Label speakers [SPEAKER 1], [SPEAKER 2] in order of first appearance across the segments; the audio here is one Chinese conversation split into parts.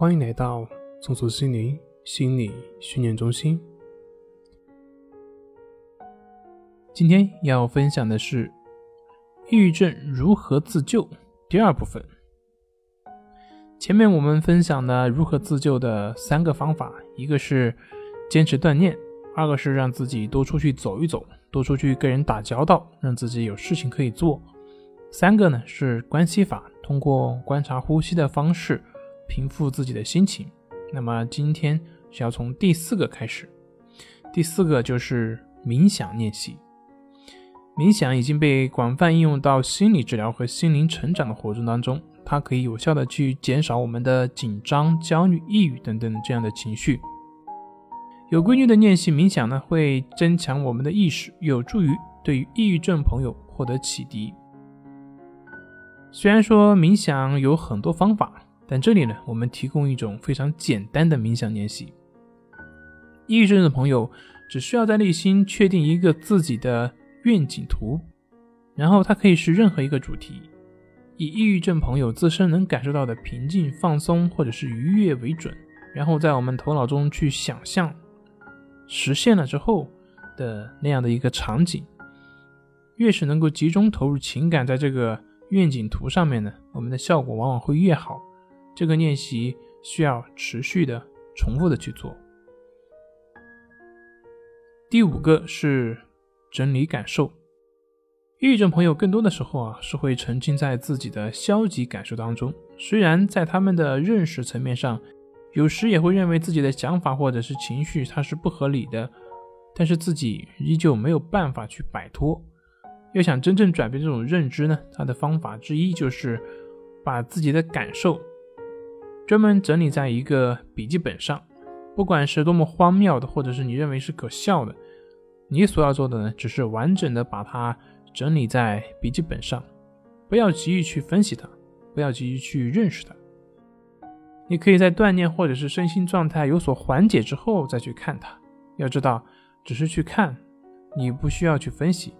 [SPEAKER 1] 欢迎来到松鼠心灵心理训练中心。今天要分享的是抑郁症如何自救第二部分。前面我们分享了如何自救的三个方法，一个是坚持锻炼，二个是让自己多出去走一走，多出去跟人打交道，让自己有事情可以做。三个呢是关系法，通过观察呼吸的方式。平复自己的心情。那么今天是要从第四个开始。第四个就是冥想练习。冥想已经被广泛应用到心理治疗和心灵成长的活动当中，它可以有效的去减少我们的紧张、焦虑、抑郁等等这样的情绪。有规律的练习冥想呢，会增强我们的意识，有助于对于抑郁症朋友获得启迪。虽然说冥想有很多方法。但这里呢，我们提供一种非常简单的冥想练习。抑郁症的朋友只需要在内心确定一个自己的愿景图，然后它可以是任何一个主题，以抑郁症朋友自身能感受到的平静、放松或者是愉悦为准，然后在我们头脑中去想象实现了之后的那样的一个场景。越是能够集中投入情感在这个愿景图上面呢，我们的效果往往会越好。这个练习需要持续的、重复的去做。第五个是整理感受。抑郁症朋友更多的时候啊，是会沉浸在自己的消极感受当中。虽然在他们的认识层面上，有时也会认为自己的想法或者是情绪它是不合理的，但是自己依旧没有办法去摆脱。要想真正转变这种认知呢，它的方法之一就是把自己的感受。专门整理在一个笔记本上，不管是多么荒谬的，或者是你认为是可笑的，你所要做的呢，只是完整的把它整理在笔记本上，不要急于去分析它，不要急于去认识它。你可以在锻炼或者是身心状态有所缓解之后再去看它。要知道，只是去看，你不需要去分析，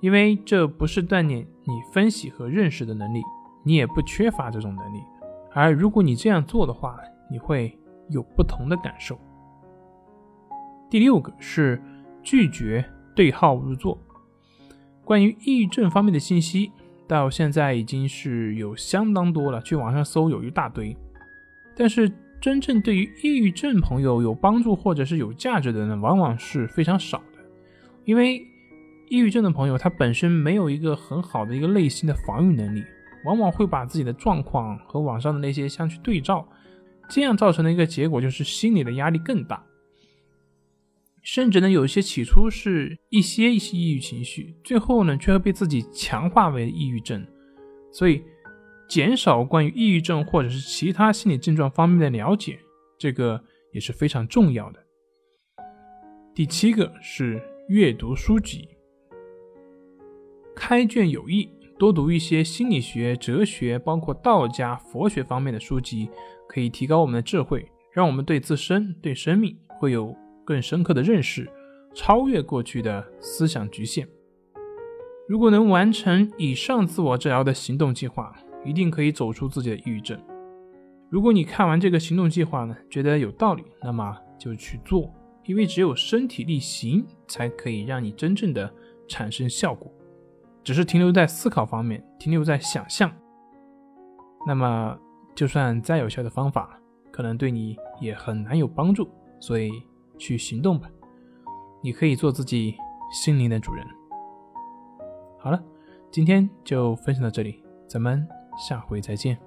[SPEAKER 1] 因为这不是锻炼你分析和认识的能力，你也不缺乏这种能力。而如果你这样做的话，你会有不同的感受。第六个是拒绝对号入座。关于抑郁症方面的信息，到现在已经是有相当多了，去网上搜有一大堆。但是真正对于抑郁症朋友有帮助或者是有价值的呢，往往是非常少的。因为抑郁症的朋友他本身没有一个很好的一个内心的防御能力。往往会把自己的状况和网上的那些相去对照，这样造成的一个结果就是心理的压力更大，甚至呢，有一些起初是一些一些抑郁情绪，最后呢，却会被自己强化为抑郁症。所以，减少关于抑郁症或者是其他心理症状方面的了解，这个也是非常重要的。第七个是阅读书籍，开卷有益。多读一些心理学、哲学，包括道家、佛学方面的书籍，可以提高我们的智慧，让我们对自身、对生命会有更深刻的认识，超越过去的思想局限。如果能完成以上自我治疗的行动计划，一定可以走出自己的抑郁症。如果你看完这个行动计划呢，觉得有道理，那么就去做，因为只有身体力行，才可以让你真正的产生效果。只是停留在思考方面，停留在想象，那么就算再有效的方法，可能对你也很难有帮助。所以去行动吧，你可以做自己心灵的主人。好了，今天就分享到这里，咱们下回再见。